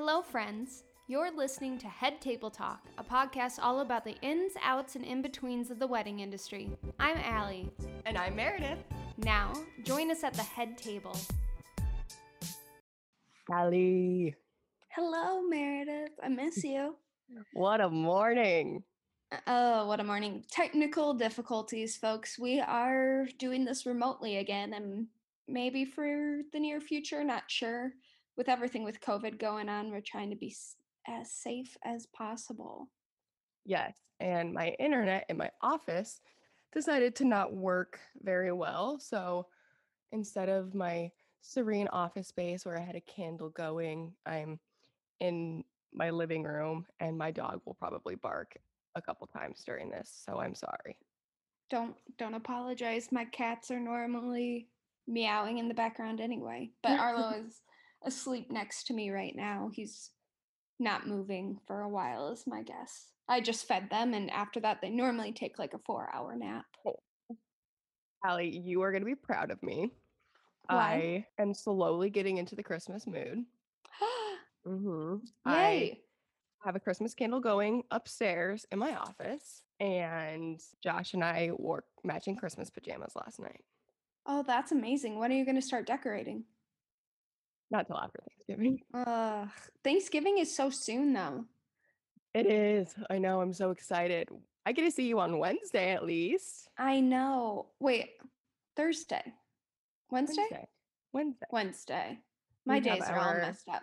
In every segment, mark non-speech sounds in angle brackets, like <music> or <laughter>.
Hello, friends. You're listening to Head Table Talk, a podcast all about the ins, outs, and in betweens of the wedding industry. I'm Allie. And I'm Meredith. Now, join us at the head table. Allie, Hello, Meredith. I miss you. what a morning. Oh, what a morning. Technical difficulties, folks. We are doing this remotely again and maybe for the near future, not sure. With everything with COVID going on, we're trying to be as safe as possible. Yes. And my internet in my office decided to not work very well. So instead of my serene office space where I had a candle going, I'm in my living room and my dog will probably bark a couple times during this. So I'm sorry. Don't don't apologize. My cats are normally meowing in the background anyway. But <laughs> Arlo is asleep next to me right now. He's not moving for a while, is my guess. I just fed them, and after that, they normally take like a four hour nap. Allie, you are going to be proud of me. Why? I am slowly getting into the Christmas mood. <gasps> Mm-hmm. Yay! have a Christmas candle going upstairs in my office, and Josh and I wore matching Christmas pajamas last night. Oh, that's amazing. When are you going to start decorating? Not till after Thanksgiving. <laughs> Uh, Thanksgiving is so soon, though. It is. I know. I'm so excited. I get to see you on Wednesday at least. I know. Wait, Thursday, Wednesday, Wednesday. Wednesday. Wednesday. My We days are all messed up.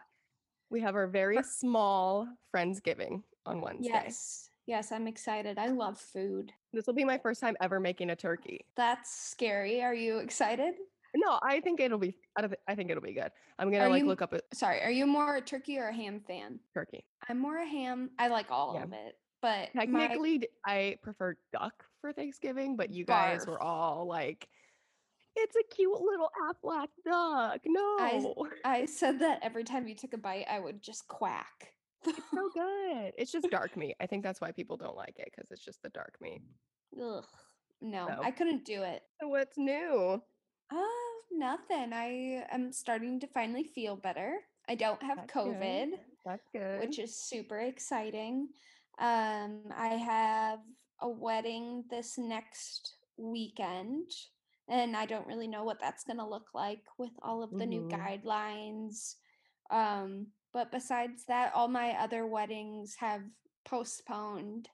We have our very small Friendsgiving on Wednesday. Yes, yes, I'm excited. I love food. This will be my first time ever making a turkey. That's scary. Are you excited? No, I think it'll be. I, I think it'll be good. I'm gonna Are like you- look up a Sorry, are you more a turkey or a ham fan? turkey. I'm more a ham. I like all Yeah. of it, but my- Technically, d- I prefer duck for Thanksgiving, but you guys were all like, "It's a cute little Aflac duck." No, I said that every time you took a bite, I would just quack. it's so <laughs> good. It's just dark meat. I think that's why people don't like it because it's just the dark meat. Ugh. No, No. I couldn't do it. So what's new? Oh, nothing. I am starting to finally feel better. I don't have That's good. COVID, That's good. which is super exciting. Um, I have a wedding this next weekend, and I don't really know what that's going to look like with all of the new Mhm. guidelines. Um, but besides that, all my other weddings have postponed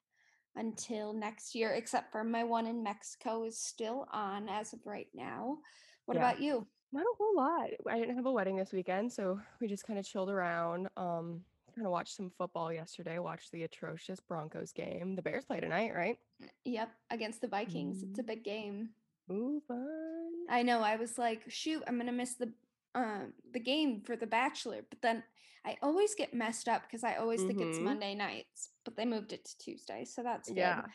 until next year, except for my one in Mexico is still on as of right now. What Yeah. about you? Not a whole lot. I didn't have a wedding this weekend, so we just kind of chilled around. Um, kind of watched some football yesterday. Watched the atrocious Broncos game. The Bears play tonight, right? Yep, against the Vikings. It's a Mm. big game. Ooh, fun. I know. I was like, shoot, I'm gonna miss the um the game for The Bachelor, but then I always get messed up because I always think it's Mhm. Monday nights, but they moved it to Tuesday, so that's good. Yeah.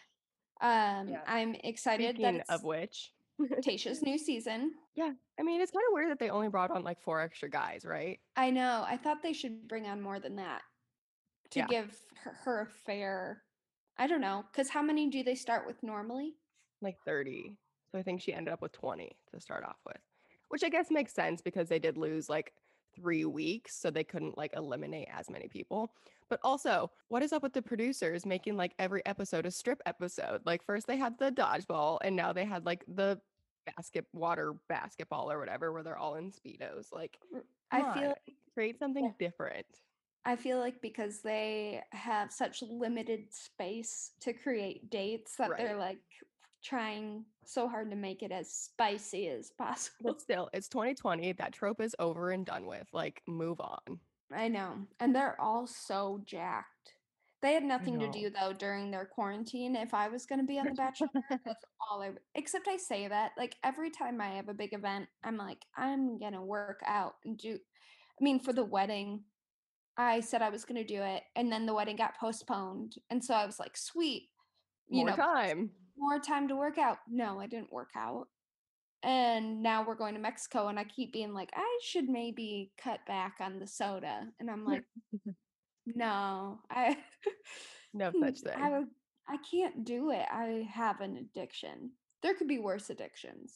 Um, Yeah. I'm excited Speaking that of which, Tasha's new season. yeah, I mean, it's kind of weird that they only brought on like four extra guys, right? I know. I thought they should bring on more than that to Yeah. give her, her a fair. I don't know, because how many do they start with normally? Like 30. So I think she ended up with 20 to start off with, which I guess makes sense because they did lose like three weeks. So they couldn't like eliminate as many people. But also, what is up with the producers making like every episode a strip episode? Like, first they had the dodgeball, and now they had like the basket water basketball or whatever, where they're all in Speedos. Like, I feel like create something Yeah. different. I feel like because they have such limited space to create dates that they're like trying so hard to make it as spicy as possible. But still, it's 2020. That trope is over and done with. Like, move on. I know. And they're all so jacked. They had nothing to do though during their quarantine. If I was going to be on The Bachelor, <laughs> that's all I. Except I say that like every time I have a big event, I'm like I'm gonna work out and do. I mean, for the wedding, I said I was gonna do it, and then the wedding got postponed, and so I was like, sweet, you More know, time. More time to work out. No, I didn't work out. And now we're going to Mexico, and I keep being like, I should maybe cut back on the soda. And I'm like, no, I <laughs> No <laughs> such thing. I I can't do it. I have an addiction. There could be worse addictions,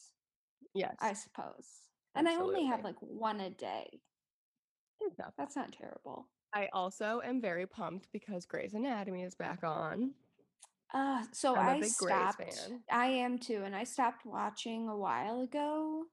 Yes. I suppose. And I only have like one a day. Not. That's not terrible. I also am very pumped because Grey's Anatomy is back on. Uh, so I stopped. I am too, and I stopped watching a while ago,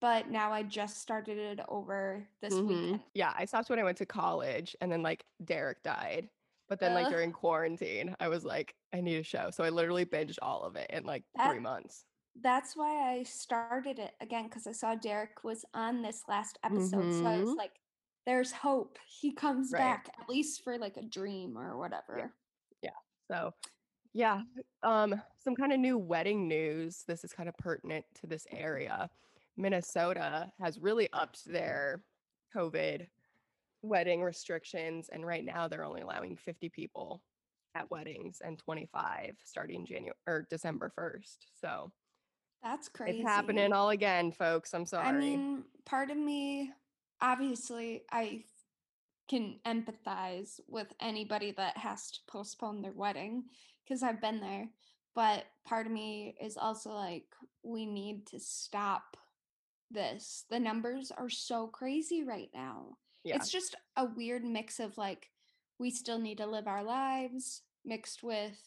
but now I just started it over this Mhm. weekend. Yeah, I stopped when I went to college and then like Derek died. But then like during quarantine, I was like, I need a show. So I literally binged all of it in like That- three months. That's why I started it again because I saw Derek was on this last episode, so I was Mhm. like, "There's hope. He comes Right. back at least for like a dream or whatever." Yeah. So yeah, um, some kind of new wedding news. This is kind of pertinent to this area. Minnesota has really upped their COVID wedding restrictions, and right now they're only allowing 50 people at weddings and 25 starting January or December 1st. So That's crazy. it's happening all again, folks. I'm sorry. I mean, part of me, obviously, I can empathize with anybody that has to postpone their wedding because I've been there. But part of me is also like, we need to stop this. The numbers are so crazy right now. yeah. It's just a weird mix of like, we still need to live our lives mixed with,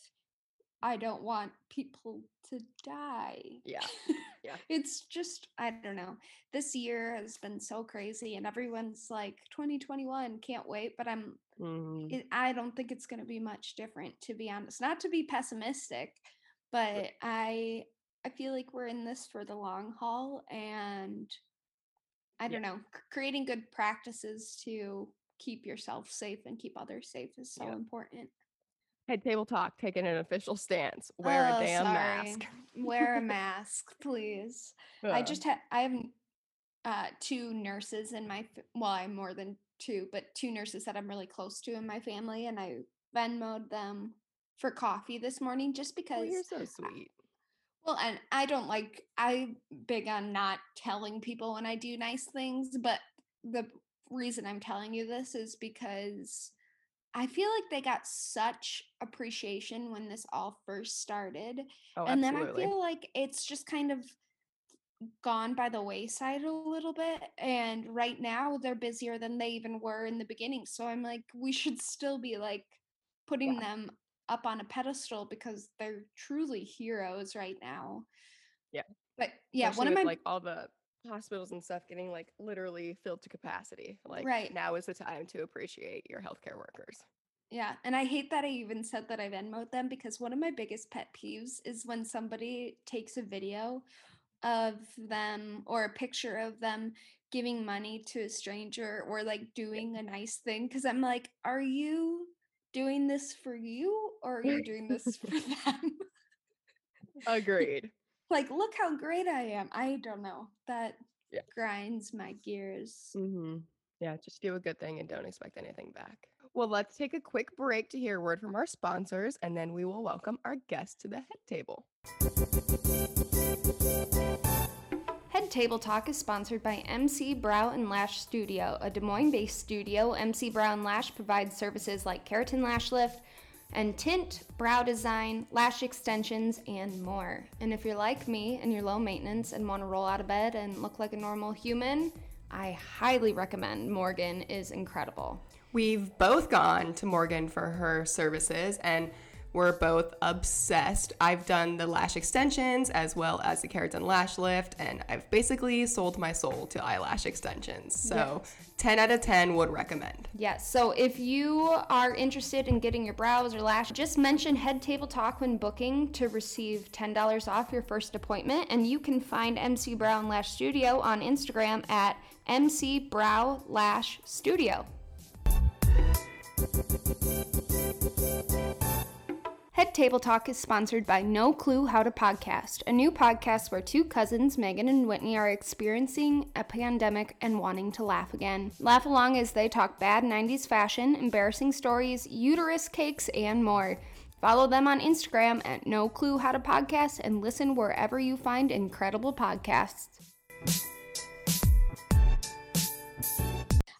I don't want people to die. Yeah. <laughs> Yeah. it's just, I don't know. This year has been so crazy, and everyone's like, 2021, can't wait. But I'm, Mhm. it, I don't think it's going to be much different, to be honest. Not to be pessimistic, but I, I feel like we're in this for the long haul, and I don't know, creating good practices to keep yourself safe and keep others safe is so Yeah. important. Head table talk taking an official stance. Wear Oh, a damn sorry. mask. Wear a <laughs> mask, please. I just had I have uh two nurses in my well, I'm more than two, but two nurses that I'm really close to in my family, and I Venmoed them for coffee this morning just Oh, because. you're so sweet. Well, and I don't like I'm big on not telling people when I do nice things, but the reason I'm telling you this is because I feel like they got such appreciation when this all first started. Oh, and absolutely. then I feel like it's just kind of gone by the wayside a little bit. And right now they're busier than they even were in the beginning. So I'm like, we should still be like putting them up on a pedestal because they're truly heroes right now. Yeah. But yeah, Especially one of my like all the hospitals and stuff getting like literally filled to capacity. Like Right. now is the time to appreciate your healthcare workers. Yeah, and I hate that I even said that I Venmoed them because one of my biggest pet peeves is when somebody takes a video of them or a picture of them giving money to a stranger or like doing a nice thing. Because I'm like, are you doing this for you or are you <laughs> doing this for them? Agreed. Like, look how great I am. I don't know. That Yeah. grinds my gears. hmm Yeah, just do a good thing and don't expect anything back. Well, let's take a quick break to hear a word from our sponsors, and then we will welcome our guest to the head table. Head Table Talk is sponsored by MC Brow and Lash Studio, a Des Moines based studio. MC Brow and Lash provides services like keratin lash lift and tint, brow design, lash extensions, and more. And if you're like me and you're low maintenance and want to roll out of bed and look like a normal human, I highly recommend Morgan is incredible. We've both gone to Morgan for her services and we're both obsessed. I've done the lash extensions as well as the keratin lash lift, and I've basically sold my soul to eyelash extensions. So, 10 out of 10 would recommend. Yes. So if you are interested in getting your brows or lash, just mention Head Table Talk when booking to receive $10 off your first appointment. And you can find MC Brow and Lash Studio on Instagram at MC Brow Lash Studio. Table Talk is sponsored by No Clue How to Podcast, a new podcast where two cousins, Megan and Whitney, are experiencing a pandemic and wanting to laugh again. Laugh along as they talk bad 90s fashion, embarrassing stories, uterus cakes, and more. Follow them on Instagram at No Clue How to Podcast and listen wherever you find incredible podcasts.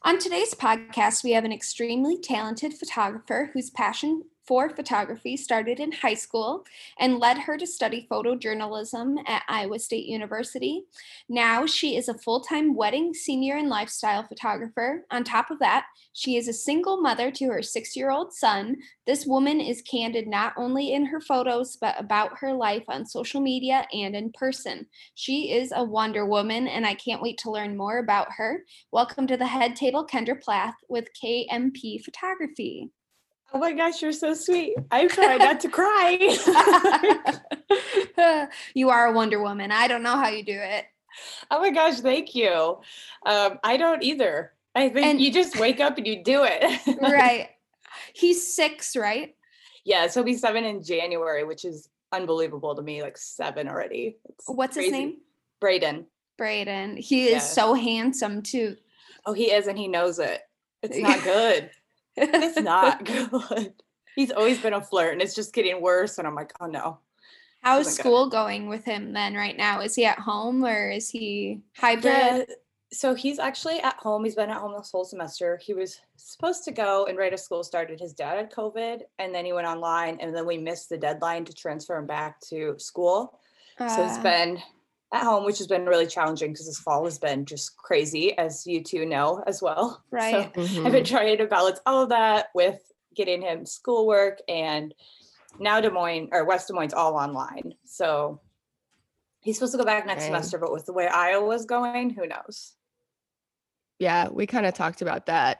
On today's podcast, we have an extremely talented photographer whose passion for photography started in high school and led her to study photojournalism at Iowa State University. Now she is a full time wedding, senior, and lifestyle photographer. On top of that, she is a single mother to her six year old son. This woman is candid not only in her photos, but about her life on social media and in person. She is a Wonder Woman, and I can't wait to learn more about her. Welcome to the head table, Kendra Plath with KMP Photography. Oh my gosh, you're so sweet. I'm trying not to cry. <laughs> you are a Wonder Woman. I don't know how you do it. Oh my gosh, thank you. Um, I don't either. I think And- you just wake up and you do it. right. <laughs> He's six, right? yeah, so he'll be seven in January, which is unbelievable to me. Like seven already. It's What's his name? Braden. Braden. He is Yeah. so handsome too. Oh, he is, and he knows it. It's not <laughs> good. It's not <laughs> good. <laughs> He's always been a flirt, and it's just getting worse. And I'm like, oh no. How's school going with him then right now? Is he at home or is he hybrid? Yeah. So he's actually at home. He's been at home this whole semester. He was supposed to go and right as school started. His dad had COVID, and then he went online, and then we missed the deadline to transfer him back to school. so it's ah. been at home, which has been really challenging because this fall has been just crazy, as you two know as well. <laughs> So Right. Mhm. I've been trying to balance all of that with getting him schoolwork and now Des Moines or West Des Moines all online. So he's supposed to go back next Dang. semester, but with the way Iowa's going, who knows? Yeah, we kind of talked about that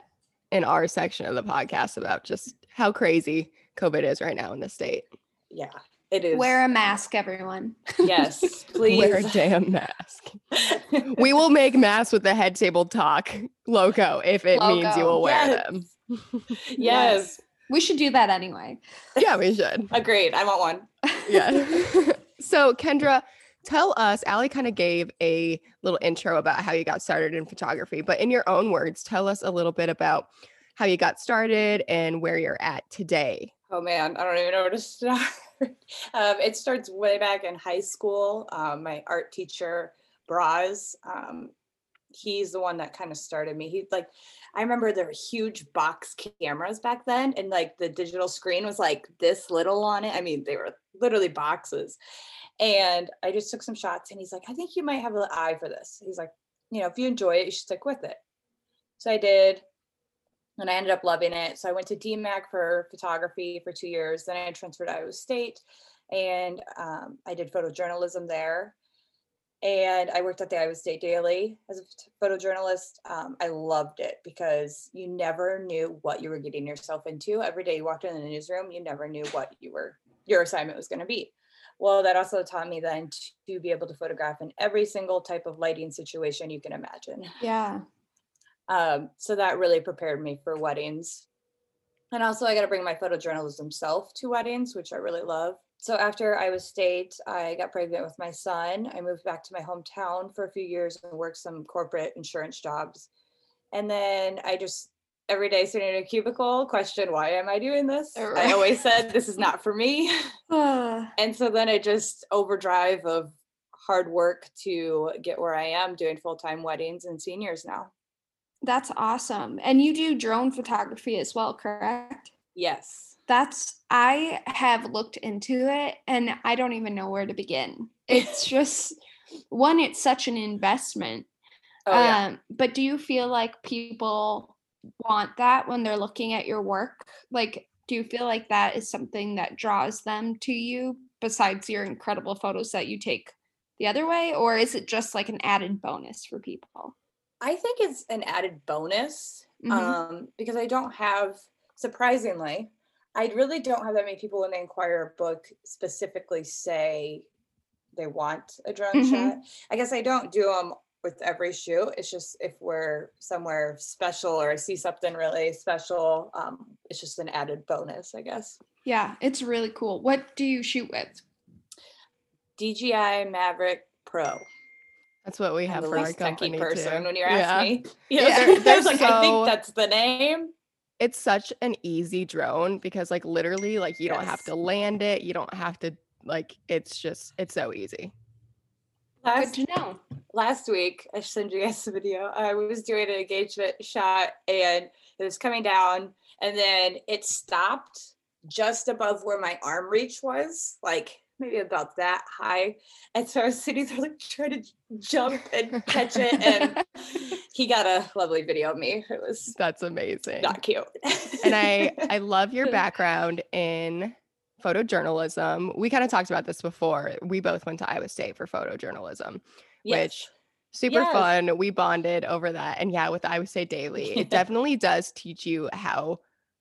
in our section of the podcast about just how crazy COVID is right now in the state. Yeah, it is. Wear a mask, everyone. yes, <laughs> please. Wear a damn mask. <laughs> we will make masks with the head table talk logo if it means you will wear Yes. them. <laughs> yes, We should do that anyway. Yeah, we should. agreed. I want one. Yeah. so, Kendra, tell us, Allie kind of gave a little intro about how you got started in photography, but in your own words, tell us a little bit about how you got started and where you're at today. Oh man, I don't even know where to <laughs> start. um, it starts way back in high school. Um, my art teacher, Braz, um, he's the one that kind of started me. He like, I remember there were huge box cameras back then, and like the digital screen was like this little on it. I mean, they were literally boxes. And I just took some shots, and he's like, I think you might have an eye for this. He's like, you know, if you enjoy it, you should stick with it. So I did and I ended up loving it. So I went to DMACC for photography for two years. Then I transferred to Iowa State, and um, I did photojournalism there. And I worked at the Iowa State Daily as a photojournalist. Um, I loved it because you never knew what you were getting yourself into. Every day you walked in the newsroom, you never knew what you were your assignment was going to be. Well, that also taught me then to be able to photograph in every single type of lighting situation you can imagine. Yeah. Um, so that really prepared me for weddings. And also, I got to bring my photojournalism self to weddings, which I really love. So after Iowa State, I got pregnant with my son. I moved back to my hometown for a few years and worked some corporate insurance jobs. And then I just every day sitting in a cubicle question, why am I doing this? Right. I always said this is not <laughs> for me. Uh, <laughs> And so then I just overdrive of hard work to get where I am doing full-time weddings and seniors now. That's awesome. And you do drone photography as well, correct? Yes. That's I have looked into it and I don't even know where to begin. It's <laughs> just one, it's such an investment. Oh yeah. Um, but do you feel like people want that when they're looking at your work? Like, do you feel like that is something that draws them to you besides your incredible photos that you take the other way? Or is it just like an added bonus for people? I think it's an added bonus Mhm. um, because I don't have, surprisingly, I really don't have that many people when they inquire a book specifically say they want a drone Mhm. shot. I guess I don't do them with every shoot. It's just if we're somewhere special or I see something really special, um, it's just an added bonus, I guess. Yeah, it's really cool. What do you shoot with? DJI Mavic Pro. That's what we I'm have the for our least company person too. when you Yeah. ask me. <laughs> Yeah, Yeah, they're- they're was like, I think that's the name. It's such an easy drone because like literally like you don't have to land it, you don't have to like it's just it's so easy. Good Last to know. last week, I should send you guys the video. I was doing an engagement shot and it was coming down and then it stopped just above where my arm reach was, like maybe about that high. And so I was sitting there like trying to jump and catch it. And <laughs> he got a lovely video of me. It was That's amazing. not cute. and I I love your <laughs> background in photojournalism. We kind of talked about this before. We both went to Iowa State for photojournalism, Yes. which super Yes. fun. We bonded over that. And yeah, with Iowa State Daily, <laughs> it definitely does teach you how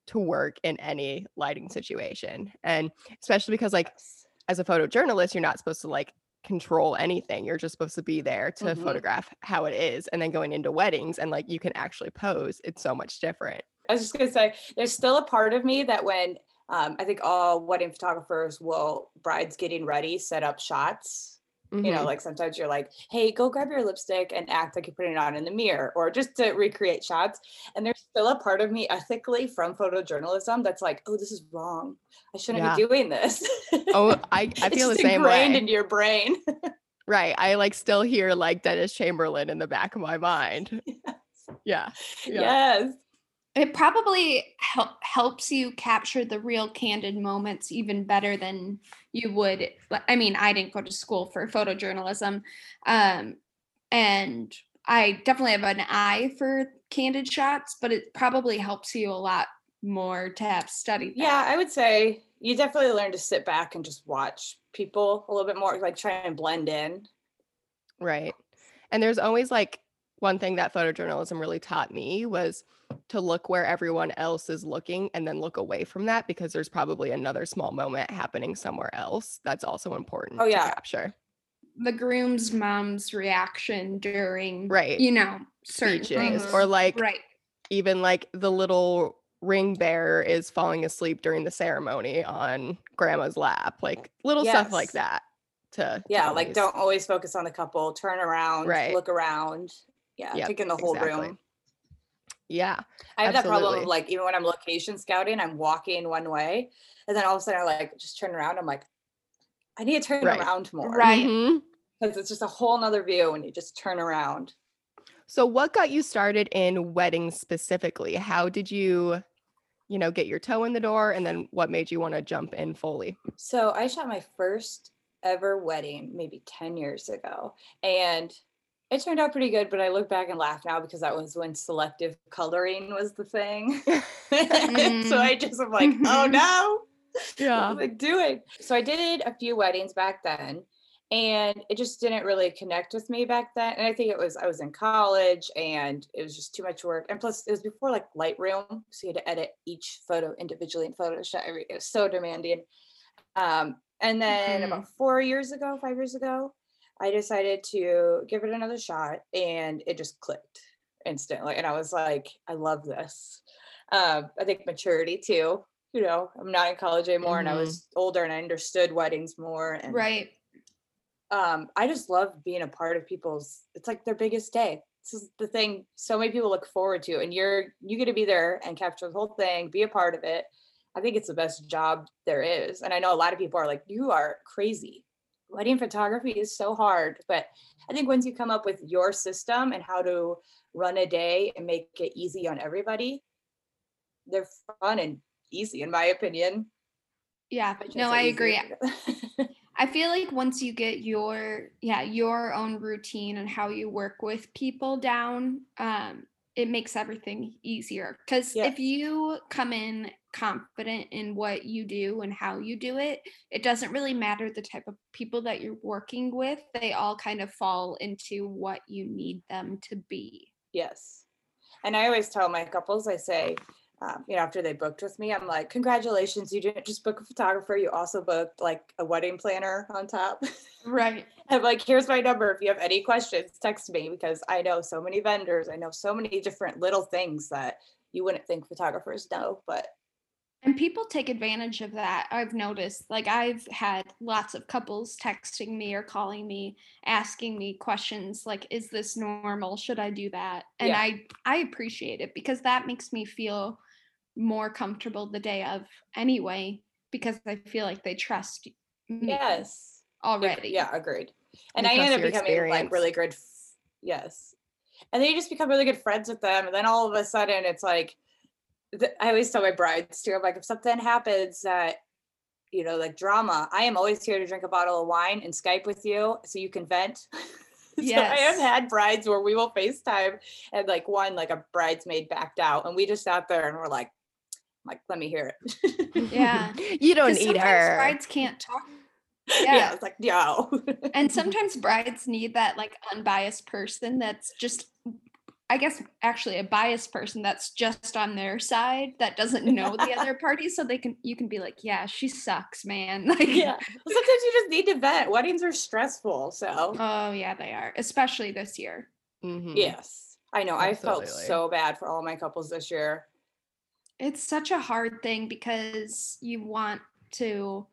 to work in any lighting situation. And especially because like Yes. As a photojournalist, you're not supposed to like control anything. You're just supposed to be there to Mhm. photograph how it is. And then going into weddings and like you can actually pose. It's so much different. I was just gonna say, there's still a part of me that when um, I think all wedding photographers will brides getting ready set up shots. You know, Mhm. like sometimes you're like, hey, go grab your lipstick and act like you're putting it on in the mirror, or just to recreate shots. And there's still a part of me ethically from photojournalism that's like, oh, this is wrong. I shouldn't Yeah. be doing this. Oh, <laughs> I, I feel the same ingrained way. into your brain. Right. I like still hear like Dennis Chamberlin in the back of my mind. <laughs> Yeah. Yeah. Yes. It probably hel- helps you capture the real candid moments even better than you would. I mean, I didn't go to school for photojournalism, um, and I definitely have an eye for candid shots, but it probably helps you a lot more to have studied. that. Yeah, I would say you definitely learn to sit back and just watch people a little bit more, like try and blend in. Right. And there's always like one thing that photojournalism really taught me was to look where everyone else is looking and then look away from that because there's probably another small moment happening somewhere else that's also important Oh, yeah. to capture. the groom's mom's reaction during, Right. You know, certain Speeches things. or like right. even like the little ring bearer is falling asleep during the ceremony on grandma's lap, like little stuff like that. To to Yeah, like don't always focus on the couple, turn around, Right. look around. Yeah, Yep, take in the whole exactly. room. Yeah. I have that problem of like even when I'm location scouting, I'm walking one way, and then all of a sudden I like just turn around. I'm like, I need to turn Right. around more, Right. Mm-hmm. Because it's just a whole nother view when you just turn around. So what got you started in weddings specifically? How did you, you know, get your toe in the door and then what made you want to jump in fully? So I shot my first ever wedding maybe 10 years ago. And it turned out pretty good, but I look back and laugh now because that was when selective coloring was the thing. <laughs> <laughs> so I just am like, oh <laughs> no. What yeah. was I doing? So I did a few weddings back then. And it just didn't really connect with me back then. And I think it was I was in college and it was just too much work. And plus it was before like Lightroom. So you had to edit each photo individually in Photoshop. It was so demanding. Um, and then Mhm. about four years ago, five years ago, I decided to give it another shot and it just clicked instantly. And I was like, I love this. Um, I think maturity too. You know, I'm not in college anymore and I Mhm. was older and I understood weddings more. And Right. um, I just love being a part of people's. It's like their biggest day. This is the thing so many people look forward to, and you're you get to be there and capture the whole thing, be a part of it. I think it's the best job there is, and I know a lot of people are like, "You are crazy." Wedding photography is so hard, but I think once you come up with your system and how to run a day and make it easy on everybody, they're fun and easy, in my opinion. Yeah. No, I agree. <laughs> I feel like once you get your yeah, your own routine and how you work with people down, um, it makes everything easier. Because Yes. if you come in confident in what you do and how you do it, it doesn't really matter the type of people that you're working with. They all kind of fall into what you need them to be. Yes. And I always tell my couples, I say, um, you know, after they booked with me, I'm like, congratulations, you didn't just book a photographer, you also booked like a wedding planner on top. Right. <laughs> I'm like, here's my number. If you have any questions, text me because I know so many vendors. I know so many different little things that you wouldn't think photographers know, but And people take advantage of that. I've noticed. Like I've had lots of couples texting me or calling me asking me questions like is this normal? Should I do that? And Yeah. I I appreciate it because that makes me feel more comfortable the day of anyway because I feel like they trust me yes. Already. Yeah, agreed. And I end up becoming like really good. f- Yes. And then you just become really good friends with them. And then all of a sudden it's like I always tell my brides too. I'm like, if something happens that, you know, like drama, I am always here to drink a bottle of wine and Skype with you so you can vent. <laughs> so I have had brides where we will FaceTime and like one, like a bridesmaid backed out and we just sat there and we're like, like, let me hear it. <laughs> Yeah. you don't need sometimes her. brides can't talk. yeah. Yeah. It's like, yo. <laughs> and sometimes brides need that like unbiased person that's just I guess actually a biased person that's just on their side that doesn't know the <laughs> other party so they can you can be like, yeah, she sucks, man. <laughs> Like yeah. Well, sometimes you just need to vent. Weddings are stressful. So Oh yeah, they are, especially this year. Mhm. yes, I know. I felt so bad for all my couples this year. It's such a hard thing because you want to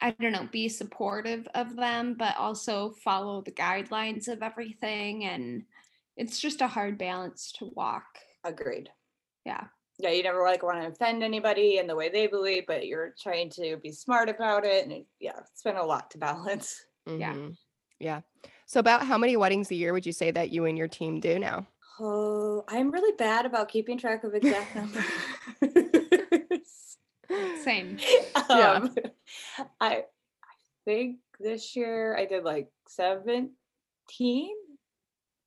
I don't know, be supportive of them but also follow the guidelines of everything and it's just a hard balance to walk. Agreed. Yeah. Yeah, you never like want to offend anybody in the way they believe, but you're trying to be smart about it. And yeah, it's been a lot to balance. <laughs> Yeah. Mhm. Yeah. So about how many weddings a year would you say that you and your team do now? Oh, I'm really bad about keeping track of exact <laughs> numbers. Same. <laughs> Yeah. um, I I think this year I did like 17,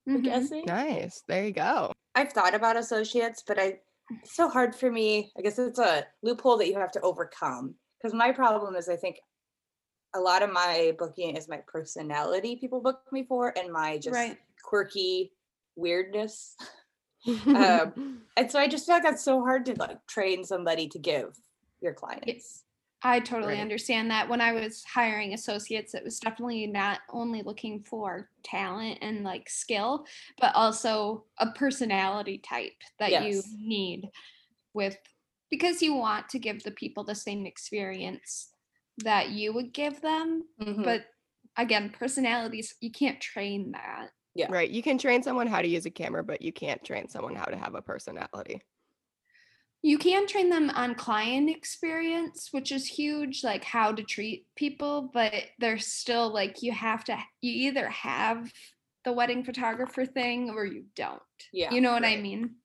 I'm Mhm. guessing. Nice. There you go. I've thought about associates, but I it's so hard for me. I guess it's a loophole that you have to overcome. Because my problem is I think a lot of my booking is my personality people book me for and my just Right. quirky weirdness. <laughs> Um, <laughs> And so I just feel like that's so hard to like train somebody to give your clients. I totally Right. understand that. When I was hiring associates, it was definitely not only looking for talent and like skill, but also a personality type that you need with because you want to give the people the same experience that you would give them. Mhm. But again, personalities, you can't train that. Yeah. Right. You can train someone how to use a camera, but you can't train someone how to have a personality. You can train them on client experience, which is huge, like how to treat people, but there's still like you have to you either have the wedding photographer thing or you don't. yeah. you know what I mean?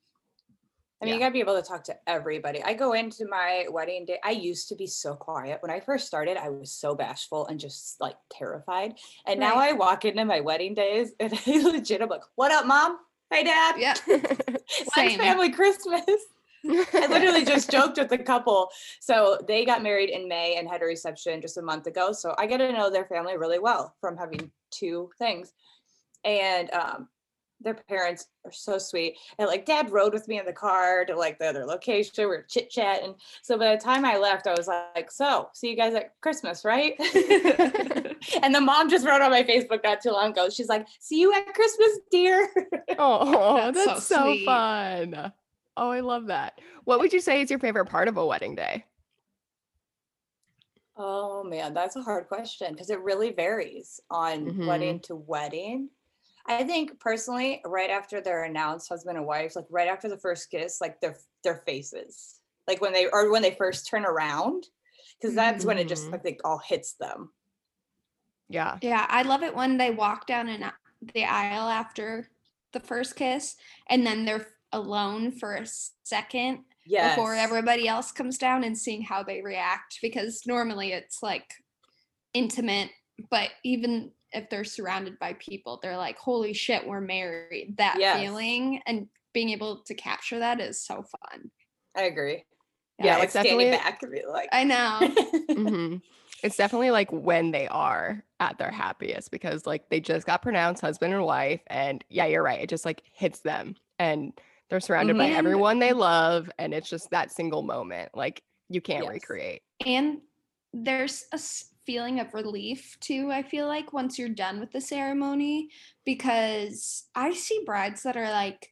I mean, Yeah. you gotta be able to talk to everybody. I go into my wedding day. I used to be so quiet. When I first started, I was so bashful and just like terrified. And now I walk into my wedding days <laughs> and I legit, I'm like, what up, mom? Hi, dad. Yeah. <laughs> Same. family Christmas? I literally <laughs> just joked with the couple. So they got married in May and had a reception just a month ago. So I get to know their family really well from having two things. And um, their parents are so sweet. And like dad rode with me in the car to like the other location. We are chit chat. And So by the time I left, I was like, so see you guys at Christmas, right? <laughs> and the mom just wrote on my Facebook not too long ago. She's like, see you at Christmas, dear. <laughs> Oh, That's that's, so so, fun. Oh, I love that. What would you say is your favorite part of a wedding day? Oh man, that's a hard question because it really varies on wedding to wedding. I think personally, right after they're announced husband and wife, like right after the first kiss, like their their faces, like when they or when they first turn around, because that's when it just Mhm. I think all hits them. Yeah. Yeah, I love it when they walk down in the aisle after the first kiss and then they're alone for a second Yes. before everybody else comes down and seeing how they react because normally it's like intimate but even if they're surrounded by people they're like holy shit we're married that Yes. feeling and being able to capture that is so fun I agree. Yeah, Yeah, it's like standing definitely- back and be like, i know <laughs> hmm It's definitely like when they are at their happiest because like they just got pronounced husband and wife. And yeah, you're right. It just like hits them and they're surrounded by Mhm. everyone they love. And it's just that single moment. Like you can't Yes. recreate. and there's a feeling of relief too i feel like once you're done with the ceremony because i see brides that are like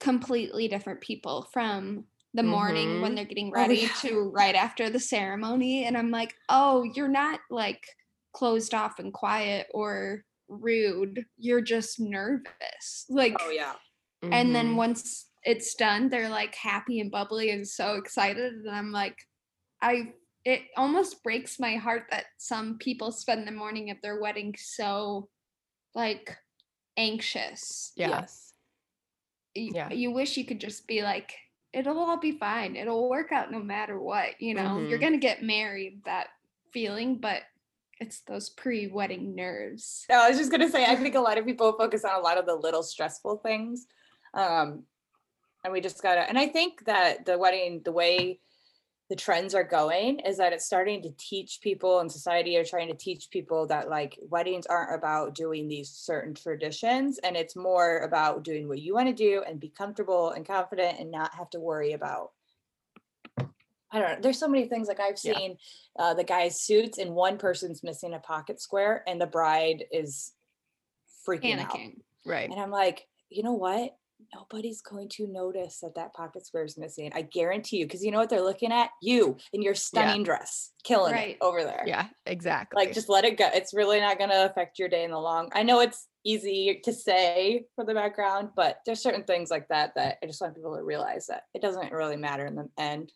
completely different people from the morning when Mhm. they're getting Oh, ready yeah. to right after the ceremony and i'm like oh you're not like closed off and quiet or rude you're just nervous like oh yeah. and then Mhm. once it's done they're like happy and bubbly and so excited and i'm like i it almost breaks my heart that some people spend the morning of their wedding so like anxious. Yes. Y- Yeah. you wish you could just be like it'll all be fine. It'll work out no matter what. You know, you're Mhm. gonna get married. That feeling, but it's those pre-wedding nerves. No, I was just gonna say, I think a lot of people focus on a lot of the little stressful things. Um, and we just gotta, and I think that the wedding, the way the trends are going is that it's starting to teach people and society are trying to teach people that like weddings aren't about doing these certain traditions and it's more about doing what you want to do and be comfortable and confident and not have to worry about I don't know. There's so many things like I've Yeah. seen uh, the guy's suits and one person's missing a pocket square and the bride is freaking out. Right. And I'm like, you know what? Nobody's going to notice that that pocket square is missing. I guarantee you, because you know what they're looking at? You in your stunning dress, killing Right. it over there. Yeah, exactly. Like, just let it go. It's really not going to affect your day in the long. I know it's easy to say for the background, but there's certain things like that that I just want people to realize that it doesn't really matter in the end.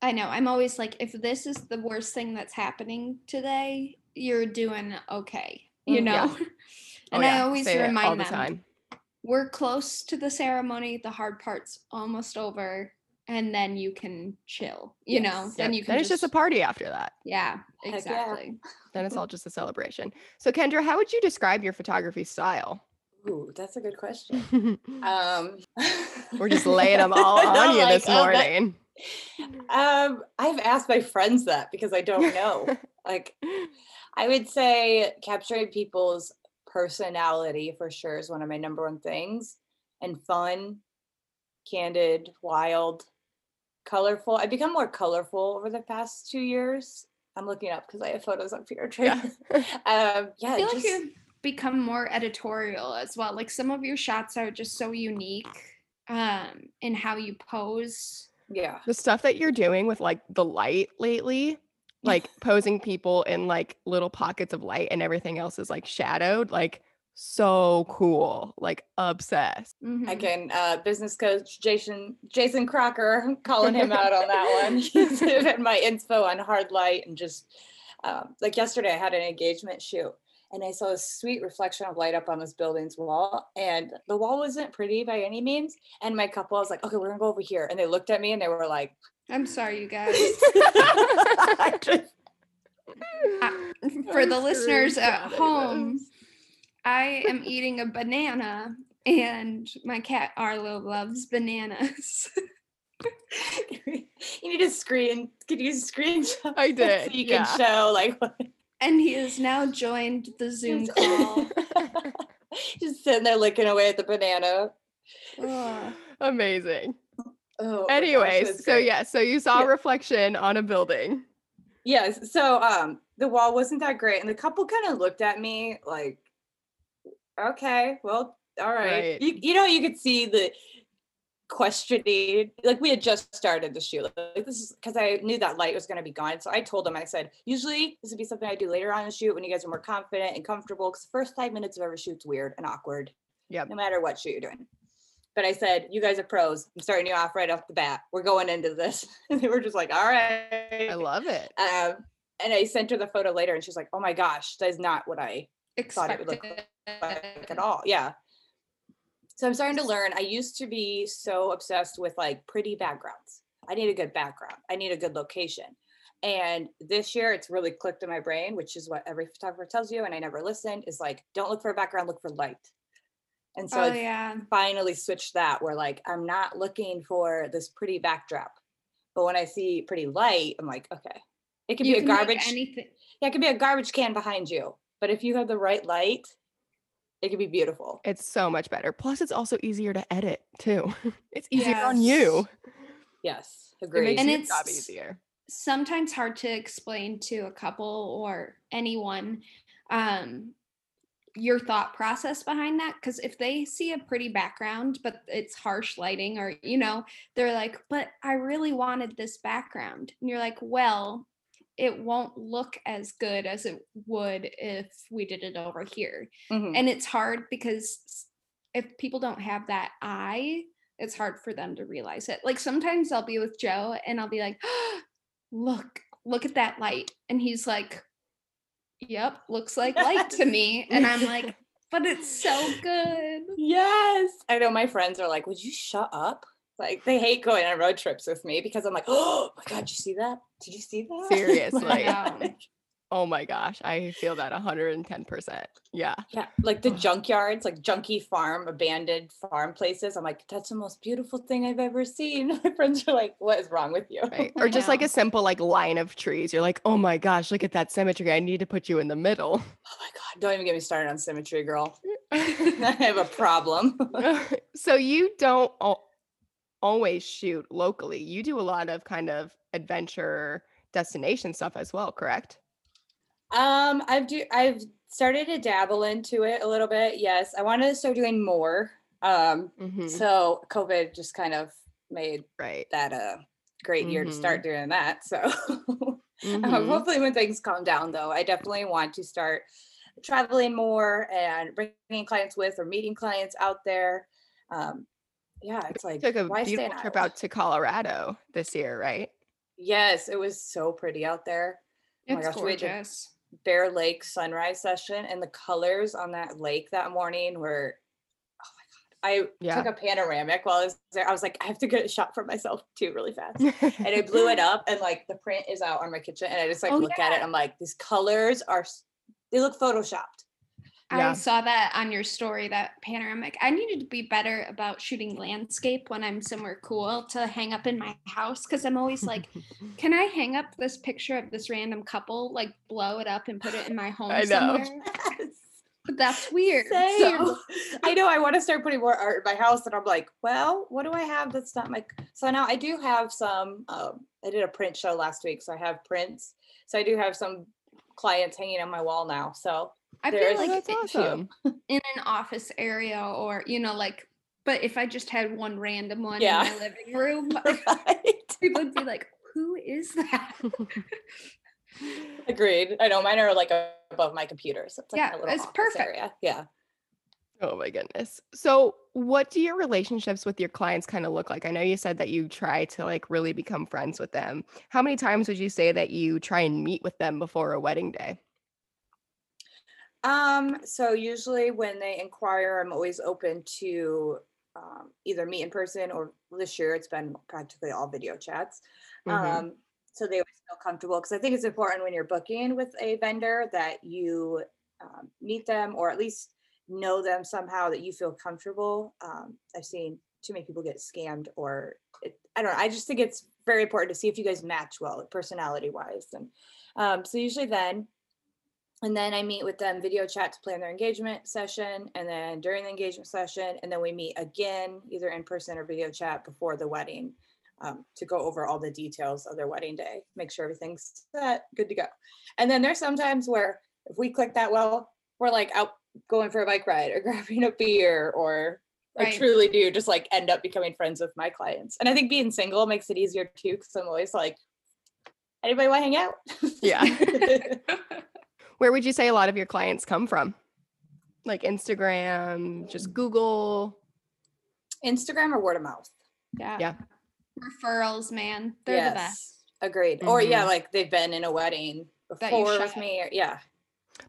I know. I'm always like, if this is the worst thing that's happening today, you're doing okay. You Mm, know? yeah. <laughs> Oh, and I always say remind the them time. We're close to the ceremony. The hard part's almost over. And then you can chill. You know, Yes. then Yep. you can Then it's just a party after that. Yeah, yeah. exactly. Then it's <laughs> all just a celebration. So Kendra, how would you describe your photography style? Ooh, that's a good question. <laughs> Um, We're just laying them <laughs> all on you like, this oh, that- morning. Um, I've asked my friends that because I don't know. like, I would say capturing people's personality for sure is one of my number one things, and fun, candid, wild, colorful. I've become more colorful over the past two years. I'm looking up because I have photos up here. Too. Yeah. <laughs> um, yeah, I feel just, like you've become more editorial as well. Like some of your shots are just so unique um in how you pose. yeah. the stuff that you're doing with like the light lately, like posing people in like little pockets of light and everything else is like shadowed, like so cool, like obsessed. I Mhm. can uh business coach Jason Jason Crocker <laughs> calling him out on that one. He's had my info on hard light and just um, like yesterday I had an engagement shoot and I saw a sweet reflection of light up on this building's wall and the wall wasn't pretty by any means and my couple was like okay we're gonna go over here and they looked at me and they were like I'm sorry, you guys. Just- <laughs> For I'm the listeners at home, I am eating a banana and my cat Arlo loves bananas. <laughs> you need to screen Could you screenshot I did. so you yeah. can show like what and he has now joined the Zoom <laughs> call. just sitting there licking away at the banana Ugh. Amazing. Oh, my gosh, Anyways, so yeah, so you saw a Yeah. reflection on a building. Yes. So um the wall wasn't that great. And the couple kind of looked at me like, okay, well, all right. Right. You, you know, you could see the questioning. Like we had just started the shoot. Like this is because I knew that light was gonna be gone. So I told them, I said, usually this would be something I do later on in the shoot when you guys are more confident and comfortable. Because the first five minutes of every shoot's weird and awkward. Yep. No matter what shoot you're doing. But I said, you guys are pros. I'm starting you off right off the bat. We're going into this. <laughs> And they were just like, all right. I love it. Um, and I sent her the photo later, and she's like, "Oh my gosh, that is not what I thought it would look like at all." Yeah. So I'm starting to learn. I used to be so obsessed with like pretty backgrounds. I need a good background. I need a good location. And this year, it's really clicked in my brain, which is what every photographer tells you, and I never listened. Is like, don't look for a background, look for light. And so oh I've yeah. finally switched that, where like I'm not looking for this pretty backdrop, but when I see pretty light, I'm like, okay, it could You be a can make garbage. anything. Yeah, it could be a garbage can behind you, but if you have the right light, it could be beautiful. It's so much better. Plus, it's also easier to edit too. <laughs> it's easier on you. Yes, It agreed. makes And your job it's- easier. sometimes hard to explain to a couple or anyone um your thought process behind that? Because if they see a pretty background but it's harsh lighting or you know they're like but i really wanted this background. And you're like well it won't look as good as it would if we did it over here. Mhm. and it's hard because if people don't have that eye it's hard for them to realize it. Like sometimes i'll be with joe and i'll be like <gasps> look look at that light. And he's like yep looks like light to me and i'm like <laughs> but it's so good Yes. I know my friends are like, would you shut up? Like they hate going on road trips with me because I'm like, <gasps> oh my god, did you see that? Did you see that? <laughs> Seriously. Like- Oh my gosh, I feel that 110%. Yeah. Yeah, like the junkyards, like junky farm, abandoned farm places. I'm like, that's the most beautiful thing I've ever seen. <laughs> My friends are like, what is wrong with you? Right. <laughs> Or just like a simple like line of trees. You're like, oh my gosh, look at that symmetry. I need to put you in the middle. Oh my god, don't even get me started on symmetry, girl. <laughs> I have a problem. so you don't always shoot locally. You do a lot of kind of adventure destination stuff as well, correct? Um, I've do I've started to dabble into it a little bit. Yes, I wanted to start doing more. Um, Mhm. so COVID just kind of made Right. that a great year to start doing that. So <laughs> um, Mhm. hopefully when things calm down though, I definitely want to start traveling more and bringing clients with or meeting clients out there. Um, yeah, it's like Took a beautiful trip out to Colorado this year, right? Yes, it was so pretty out there. Oh my It's gosh, we gorgeous. Bear Lake sunrise session and the colors on that lake that morning were oh my god. I Yeah. took a panoramic while I was there. I was like, I have to get a shot for myself too really fast. <laughs> And I blew it up and like the print is out on my kitchen and I just like Oh, look at it. yeah. I'm like, these colors are they look photoshopped. Yeah. I saw that on your story, that panoramic. I needed to be better about shooting landscape when I'm somewhere cool to hang up in my house because I'm always like, <laughs> can I hang up this picture of this random couple, like blow it up and put it in my <laughs> home I know. somewhere? But that's weird. So <laughs> I know I want to start putting more art in my house, and I'm like, well, what do I have that's not my? So now I do have some. Um, I did a print show last week, so I have prints. So I do have some clients hanging on my wall now. So I There feel like that's it- awesome. in an office area or, you know, like, but if I just had one random one Yeah. in my living room, <laughs> right. <laughs> people would be like, who is that? <laughs> agreed. I know mine are like above my computer, so it's like Yeah, a little it's office perfect. Area. Yeah. Oh my goodness. So, what do your relationships with your clients kind of look like? I know you said that you try to like really become friends with them. How many times would you say that you try and meet with them before a wedding day? Um, so usually when they inquire, I'm always open to um, either meet in person or this year it's been practically all video chats. Mhm. Um, so they always feel comfortable because I think it's important when you're booking with a vendor that you um, meet them or at least know them somehow that you feel comfortable. Um, I've seen too many people get scammed or it, I don't know. I just think it's very important to see if you guys match well personality wise. And um, so usually then and then I meet with them video chat to plan their engagement session. And then during the engagement session, and then we meet again, either in person or video chat before the wedding um, to go over all the details of their wedding day, make sure everything's set, good to go. And then there's sometimes where if we click that well, we're like out going for a bike ride or <laughs> grabbing a beer or I truly do just like end up becoming friends with my clients. And I think being single makes it easier too, because I'm always like, anybody want to hang out? Yeah. <laughs> <laughs> Where would you say a lot of your clients come from? Like Instagram, just Google. Instagram or word of mouth. Yeah. Yeah. Referrals, man. They're the best. Agreed. Or yeah, like they've been in a wedding before with me. Or, yeah.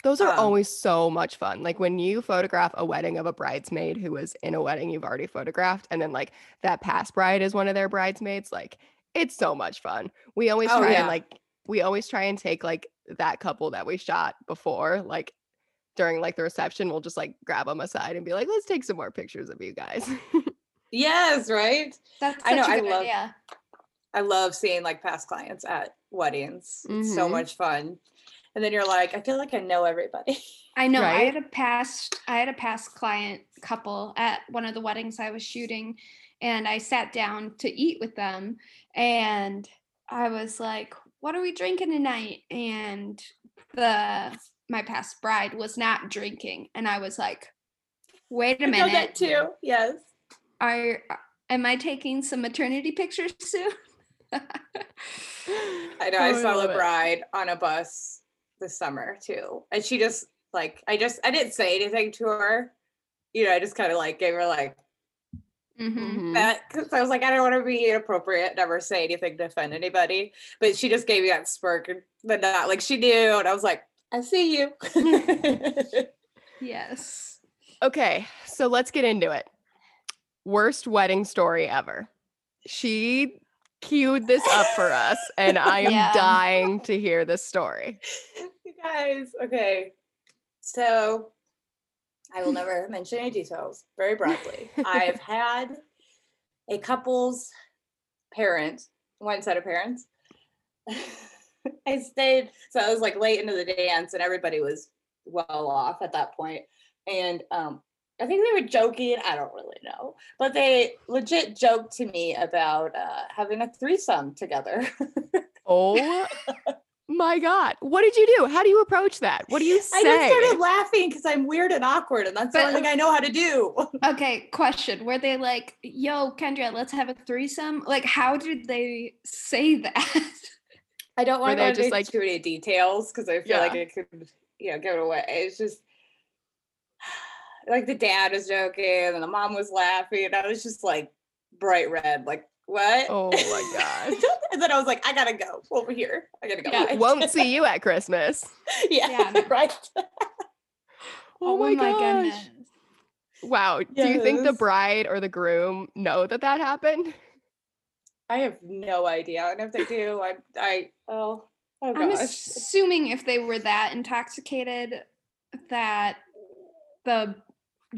Those are Um, always so much fun. Like when you photograph a wedding of a bridesmaid who was in a wedding you've already photographed, and then like that past bride is one of their bridesmaids, like it's so much fun. We always Oh, try yeah. and like we always try and take like that couple that we shot before, like during like the reception, we'll just like grab them aside and be like, let's take some more pictures of you guys. <laughs> Yes, right. That's I know, a I good love- idea. I love seeing like past clients at weddings. It's so Mhm. much fun. And then you're like, I feel like I know everybody. <laughs> I know. I had a past I had a past client couple at one of the weddings I was shooting and I sat down to eat with them and I was like, "What are we drinking tonight?" And the my past bride was not drinking and I was like, "Wait a I know that minute. too. Yes. Are uh, am I taking some maternity pictures soon?" <laughs> I know. I Oh, saw love the it. bride on a bus this summer too. And she just like I just I didn't say anything to her. You know, I just kind of like gave her like Mhm. Mhm. that because I was like, I don't want to be inappropriate, never say anything to offend anybody. But she just gave me that smirk and the not like she knew, and I was like, I see you. <laughs> Yes. Okay, so let's get into it. Worst wedding story ever. She queued this up for us, and I <laughs> am Yeah. dying to hear this story. <laughs> you guys, okay. So I will never <laughs> mention any details very broadly. I've <laughs> had a couple's parent, one set of parents. <laughs> I stayed, so I was like late into the dance, and everybody was well off at that point. And um, I think they were joking. I don't really know, but they legit joked to me about uh, having a threesome together. Oh my god. What did you do? How do you approach that? What do you say? I just started laughing because I'm weird and awkward, and that's the only uh, thing I know how to do. Okay, question. Were they like, yo, Kendra, let's have a threesome? Like, how did they say that? <laughs> I don't want to go just, into like- too many details because I feel like Yeah. it could, you know, give it away. It's just like the dad was joking and the mom was laughing, and I was just like bright red, like what? Oh my <laughs> gosh. and then I was like, I gotta go over here. I gotta go. Yeah, <laughs> Won't see you at Christmas. <laughs> yeah, Yeah. right. Oh, oh my, gosh. goodness. Wow. Do you think the bride or the groom know that that happened? I have no idea, and if they do, I, I, oh, oh I'm assuming if they were that intoxicated, that the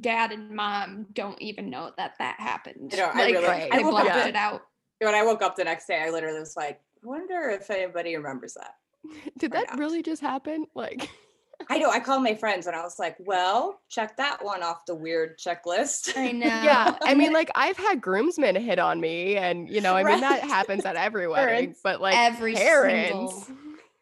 dad and mom don't even know that that happened. I don't- I like, really- Right. I woke up blocked to- it out. when I woke up the next day, I literally was like, I wonder if anybody remembers that. <laughs> Did that not. really just happen? Like, <laughs> I know. I called my friends and I was like, well, check that one off the weird checklist. I <laughs> know. yeah. I mean, like, I've had groomsmen hit on me, and, you know, I mean, that happens at every wedding, Parents. but like, every parents. single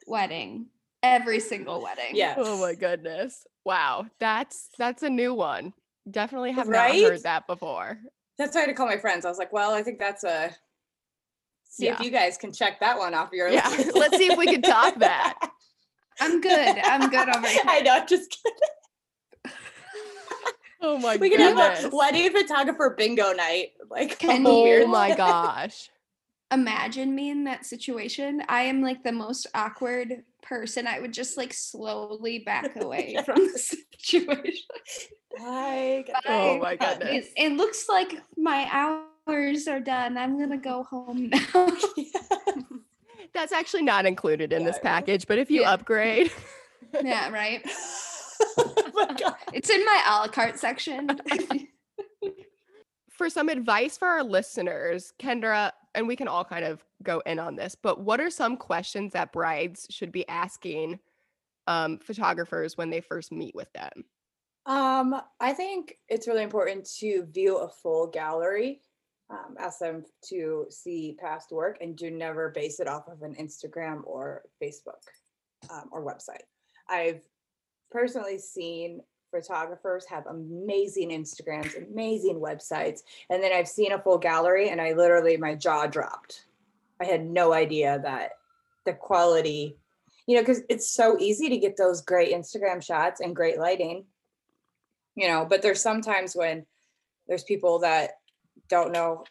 wedding. Every single wedding. Yeah. Oh my goodness. Wow. That's that's a new one. Definitely have not heard that before. That's why I had to call my friends. I was like, well, I think that's a see if you guys can check that one off your Yeah. list. <laughs> Let's see if we can top that. <laughs> I'm good. I'm good over here. <laughs> I know, just kidding. Oh my god. We can goodness. have a wedding photographer bingo night. Like Can oh weird. my gosh. Imagine me in that situation. I am like the most awkward person. I would just like slowly back <laughs> away from the <laughs> situation. Guys. Oh my goodness. It, it looks like my hours are done. I'm gonna go home now. <laughs> That's actually not included in Yeah, this package, but if you Yeah. upgrade, yeah, right. oh my God. It's in my a la carte section. for some advice for our listeners, Kendra, and we can all kind of go in on this, but what are some questions that brides should be asking um, photographers when they first meet with them? Um, I think it's really important to view a full gallery. Um, ask them to see past work and do never base it off of an Instagram or Facebook um, or website. I've personally seen photographers have amazing Instagrams, amazing websites, and then I've seen a full gallery and I literally, my jaw dropped. I had no idea that the quality, you know, because it's so easy to get those great Instagram shots and great lighting you know but there's sometimes when there's people that don't know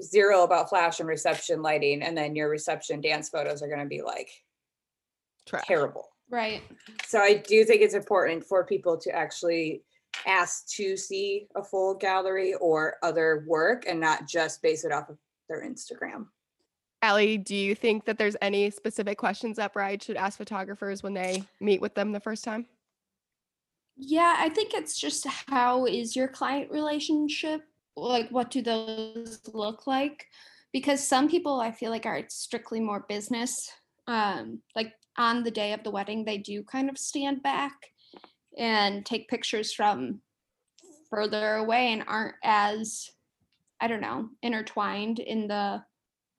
zero about flash and reception lighting and then your reception dance photos are going to be like Trash. terrible right. so i do think it's important for people to actually ask to see a full gallery or other work and not just base it off of their instagram Allie, do you think that there's any specific questions that brides should ask photographers when they meet with them the first time? Yeah, I think it's just how is your client relationship? Like, what do those look like? Because some people I feel like are strictly more business. Um, like on the day of the wedding, they do kind of stand back and take pictures from further away and aren't as, I don't know, intertwined in the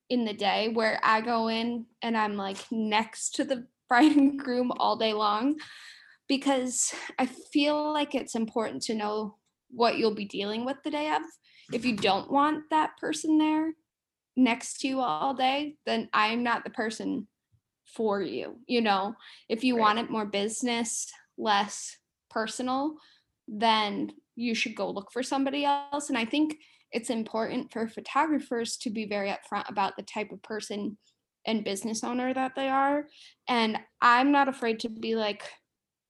in the day where I go in and I'm like next to the <laughs> bride and groom all day long because I feel like it's important to know what you'll be dealing with the day of. If you don't want that person there next to you all day, then I'm not the person for you. You know, if you Right. want it more business, less personal, then you should go look for somebody else. And I think it's important for photographers to be very upfront about the type of person and business owner that they are. And I'm not afraid to be like,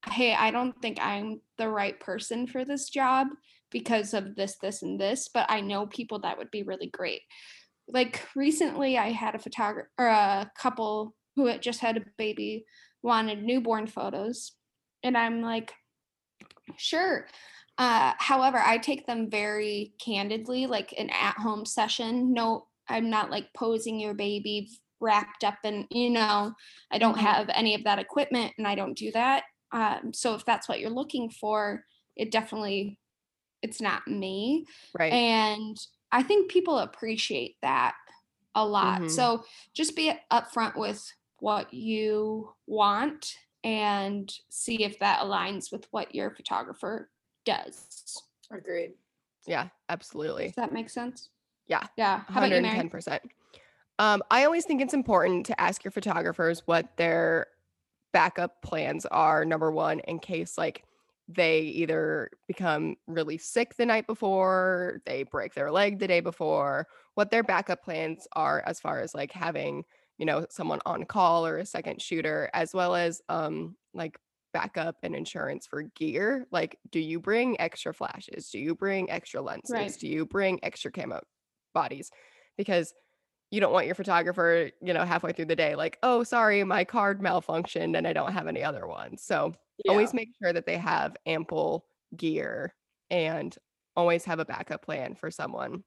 hey, I don't think I'm the right person for this job because of this, this, and this, but I know people that would be really great. like recently I had a photographer a couple who had just had a baby wanted newborn photos and I'm like sure uh, however, I take them very candidly, like an at home session. No, I'm not like posing your baby wrapped up in, you know, I don't Mm-hmm. have any of that equipment and I don't do that. Um, so if that's what you're looking for, it definitely, it's not me. Right. And I think people appreciate that a lot. Mhm. So just be upfront with what you want and see if that aligns with what your photographer does. Agreed. yeah, absolutely. Does that make sense? Yeah, Yeah. How about you, Mary? 110%. Um, I always think it's important to ask your photographers what their backup plans are, number one, in case like they either become really sick the night before, they break their leg the day before, what their backup plans are as far as like having, you know, someone on call or a second shooter, as well as um like backup and insurance for gear. Like, do you bring extra flashes? Do you bring extra lenses? Right. Do you bring extra camo bodies? Because you don't want your photographer, you know, halfway through the day, like, oh, sorry, my card malfunctioned and I don't have any other ones. So always make sure that they have ample gear and always have a backup plan for someone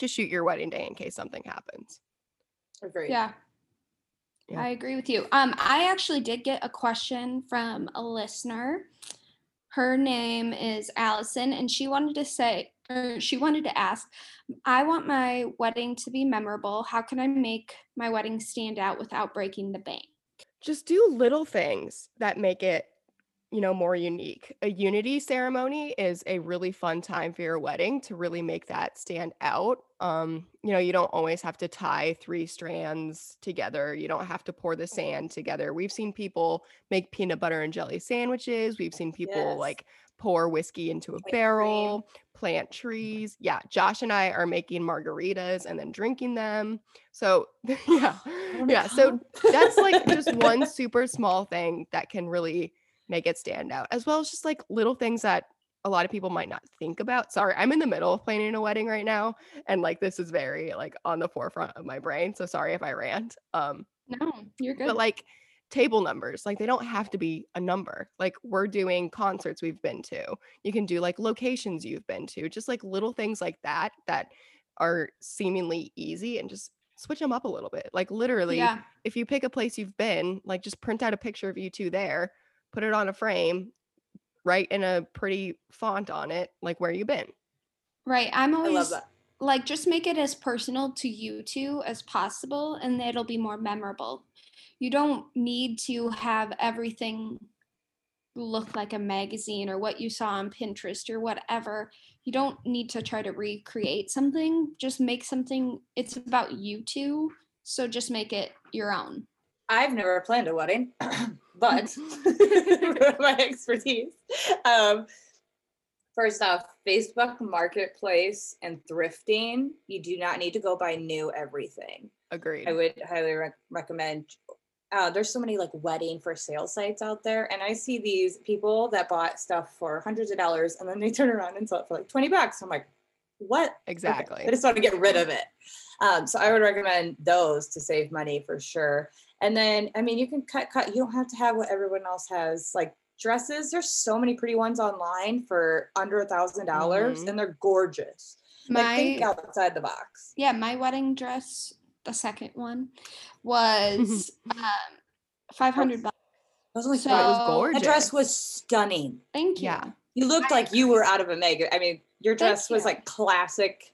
to shoot your wedding day in case something happens. Agreed. Yeah. Yeah. I agree with you. Um, I actually did get a question from a listener. Her name is Allison, and she wanted to say, or she wanted to ask, I want my wedding to be memorable. How can I make my wedding stand out without breaking the bank? Just do little things that make it, you know, more unique. A unity ceremony is a really fun time for your wedding to really make that stand out. Um, you know, you don't always have to tie three strands together. You don't have to pour the sand together. We've seen people make peanut butter and jelly sandwiches. We've seen people Yes. like pour whiskey into a barrel, plant trees. Yeah, Josh and I are making margaritas and then drinking them. So, <laughs> yeah. Oh, Yeah, so that's like just <laughs> one super small thing that can really make it stand out, as well as just like little things that a lot of people might not think about. Sorry, I'm in the middle of planning a wedding right now, and like this is very like on the forefront of my brain. So sorry if I rant. Um, No, you're good. but like table numbers, like they don't have to be a number. Like we're doing concerts we've been to. You can do like locations you've been to, just like little things like that that are seemingly easy and just switch them up a little bit. Like literally, yeah. if you pick a place you've been, like just print out a picture of you two there, put it on a frame, write in a pretty font on it, like where you been. Right. I'm I always love that. like just make it as personal to you two as possible and it'll be more memorable. You don't need to have everything look like a magazine or what you saw on Pinterest or whatever. You don't need to try to recreate something. Just make something it's about you two. So just make it your own. I've never planned a wedding, <clears throat> but <laughs> <laughs> my expertise. Um, first off, Facebook Marketplace and thrifting, you do not need to go buy new everything. Agreed. I would highly rec- recommend. Uh, there's so many like wedding for sale sites out there, and I see these people that bought stuff for hundreds of dollars, and then they turn around and sell it for like twenty bucks. I'm like, what? Okay, Exactly. I just want to get rid of it. Um, so I would recommend those to save money for sure. And then, I mean, you can cut, cut. You don't have to have what everyone else has. Like dresses, there's so many pretty ones online for under a thousand dollars, Mhm. and they're gorgeous. Like think outside the box. yeah, my wedding dress, the second one, was um, five hundred bucks. Was only So- That was gorgeous. That dress was stunning. Thank you. Yeah. You looked like you were out of a magazine. I mean, your dress was you. like classic,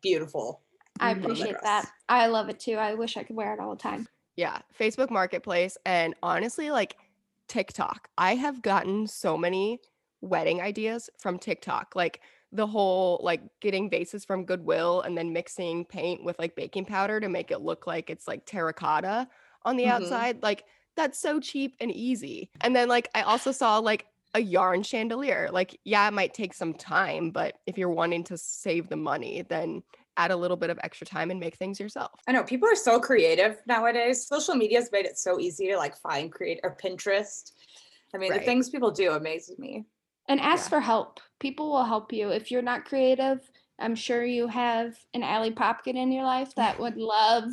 beautiful. I appreciate that. I love it too. I wish I could wear it all the time. Yeah, Facebook Marketplace and honestly like TikTok. I have gotten so many wedding ideas from TikTok. Like the whole like getting vases from Goodwill and then mixing paint with like baking powder to make it look like it's like terracotta on the Mhm. outside. Like that's so cheap and easy. And then like I also saw like a yarn chandelier. Like yeah, it might take some time, but if you're wanting to save the money, then add a little bit of extra time and make things yourself. I know people are so creative nowadays. Social media has made it so easy to like find create or Pinterest. I mean, Right. the things people do amazes me. And ask Yeah. for help. People will help you. If you're not creative, I'm sure you have an Allie Popkin in your life that would <laughs> love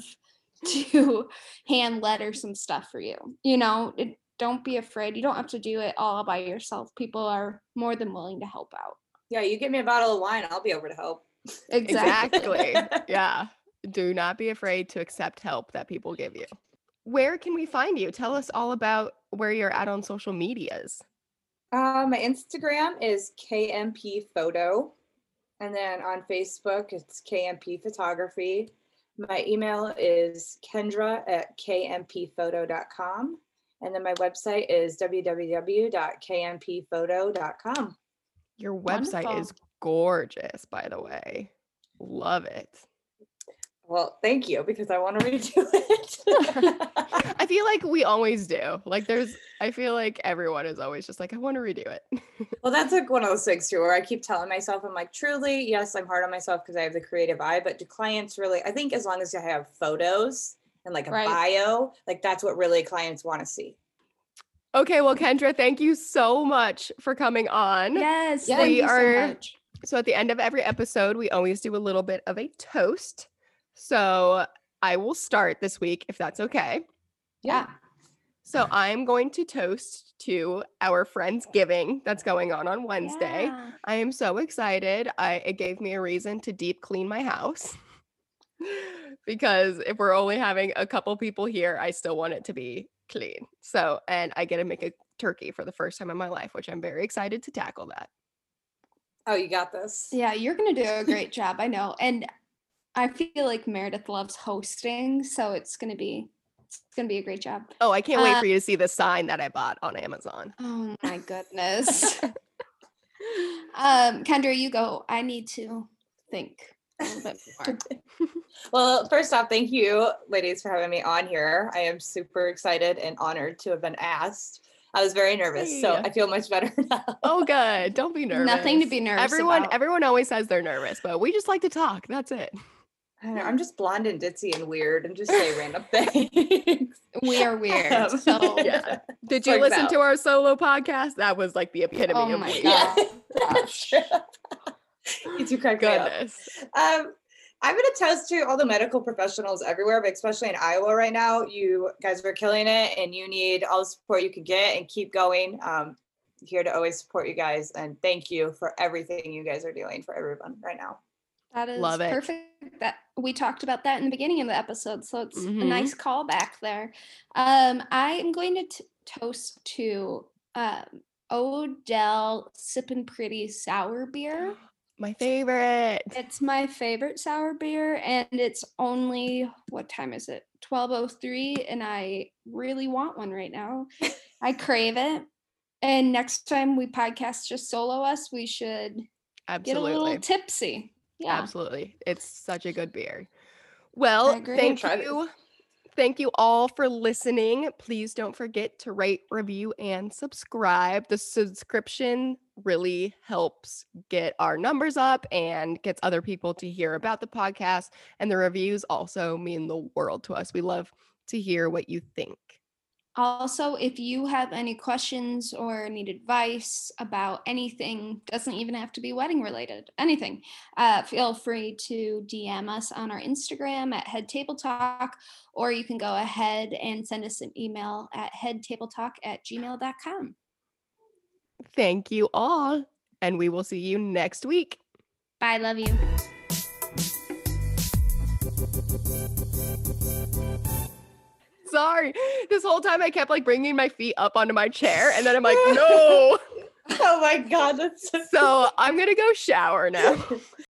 to hand letter some stuff for you. You know, it, don't be afraid. You don't have to do it all by yourself. People are more than willing to help out. Yeah, you give me a bottle of wine, I'll be over to help. Exactly. <laughs> yeah. Do not be afraid to accept help that people give you. Where can we find you? Tell us all about where you're at on social medias. Uh, my Instagram is KMP Photo. And then on Facebook, it's KMP Photography. My email is kendra at kmphoto.com. And then my website is www.kmphoto.com. Your website Wonderful. is gorgeous, by the way. Love it. Well, thank you because I want to <laughs> redo it. I feel like we always do. Like there's I feel like everyone is always just like I want to redo it. <laughs> well, that's like one of those things too, where I keep telling myself, I'm like, truly, yes, I'm hard on myself because I have the creative eye, but do clients really, I think as long as you have photos and like a Right. bio, like that's what really clients want to see. okay, well Kendra, thank you so much for coming on. Yes, Yeah. thank We you are- so much. So at the end of every episode, we always do a little bit of a toast. So I will start this week if that's okay. Yeah. So I'm going to toast to our Friendsgiving that's going on on Wednesday. Yeah. I am so excited. I it gave me a reason to deep clean my house. <laughs> because if we're only having a couple people here, I still want it to be clean. So, and I get to make a turkey for the first time in my life, which I'm very excited to tackle that. Oh, you got this. Yeah, you're gonna do a great job. I know, and I feel like Meredith loves hosting, so it's gonna be it's gonna be a great job. Oh, I can't wait Uh, for you to see the sign that I bought on Amazon. Oh my goodness. <laughs> <laughs> um, Kendra, you go. I need to think a little bit <laughs> more. Well, first off, thank you, ladies, for having me on here. I am super excited and honored to have been asked. I was very nervous, so I feel much better <laughs> now. Oh, good. Don't be nervous. Nothing to be nervous Everyone, about. everyone always says they're nervous, but we just like to talk. That's it. I know, I'm just blonde and ditzy and weird and just say <laughs> random things. We are weird. Um, So <laughs> Yeah. Did you listen out. to our solo podcast? That was like the epitome Oh of my weird. God. Gosh. you two crack me up. Goodness. Um, I'm going to toast to all the medical professionals everywhere, but especially in Iowa right now. You guys are killing it, and you need all the support you can get, and keep going. Um, here to always support you guys, and thank you for everything you guys are doing for everyone right now. that is Love it. perfect. That we talked about that in the beginning of the episode, so it's Mhm. a nice callback there. Um, I am going to t- toast to um, Odell Sippin' Pretty Sour Beer. <gasps> <laughs> My favorite. It's my favorite sour beer, and it's only what time is it? Twelve oh three, and I really want one right now. <laughs> I crave it. And next time we podcast just solo us, we should get a little tipsy. Yeah. Absolutely. It's such a good beer. Well, thank Try this. you. Thank you all for listening. Please don't forget to rate, review, and subscribe. The subscription really helps get our numbers up and gets other people to hear about the podcast. And the reviews also mean the world to us. We love to hear what you think. Also, if you have any questions or need advice about anything, doesn't even have to be wedding related, anything, uh, feel free to DM us on our Instagram at Head Table Talk, or you can go ahead and send us an email at headtabletalk at gmail.com. Thank you all. And we will see you next week. Bye, love you. Sorry. This whole time I kept like bringing my feet up onto my chair. And then I'm like, <laughs> no. Oh my God, that's so So I'm going to go shower now. <laughs> <laughs>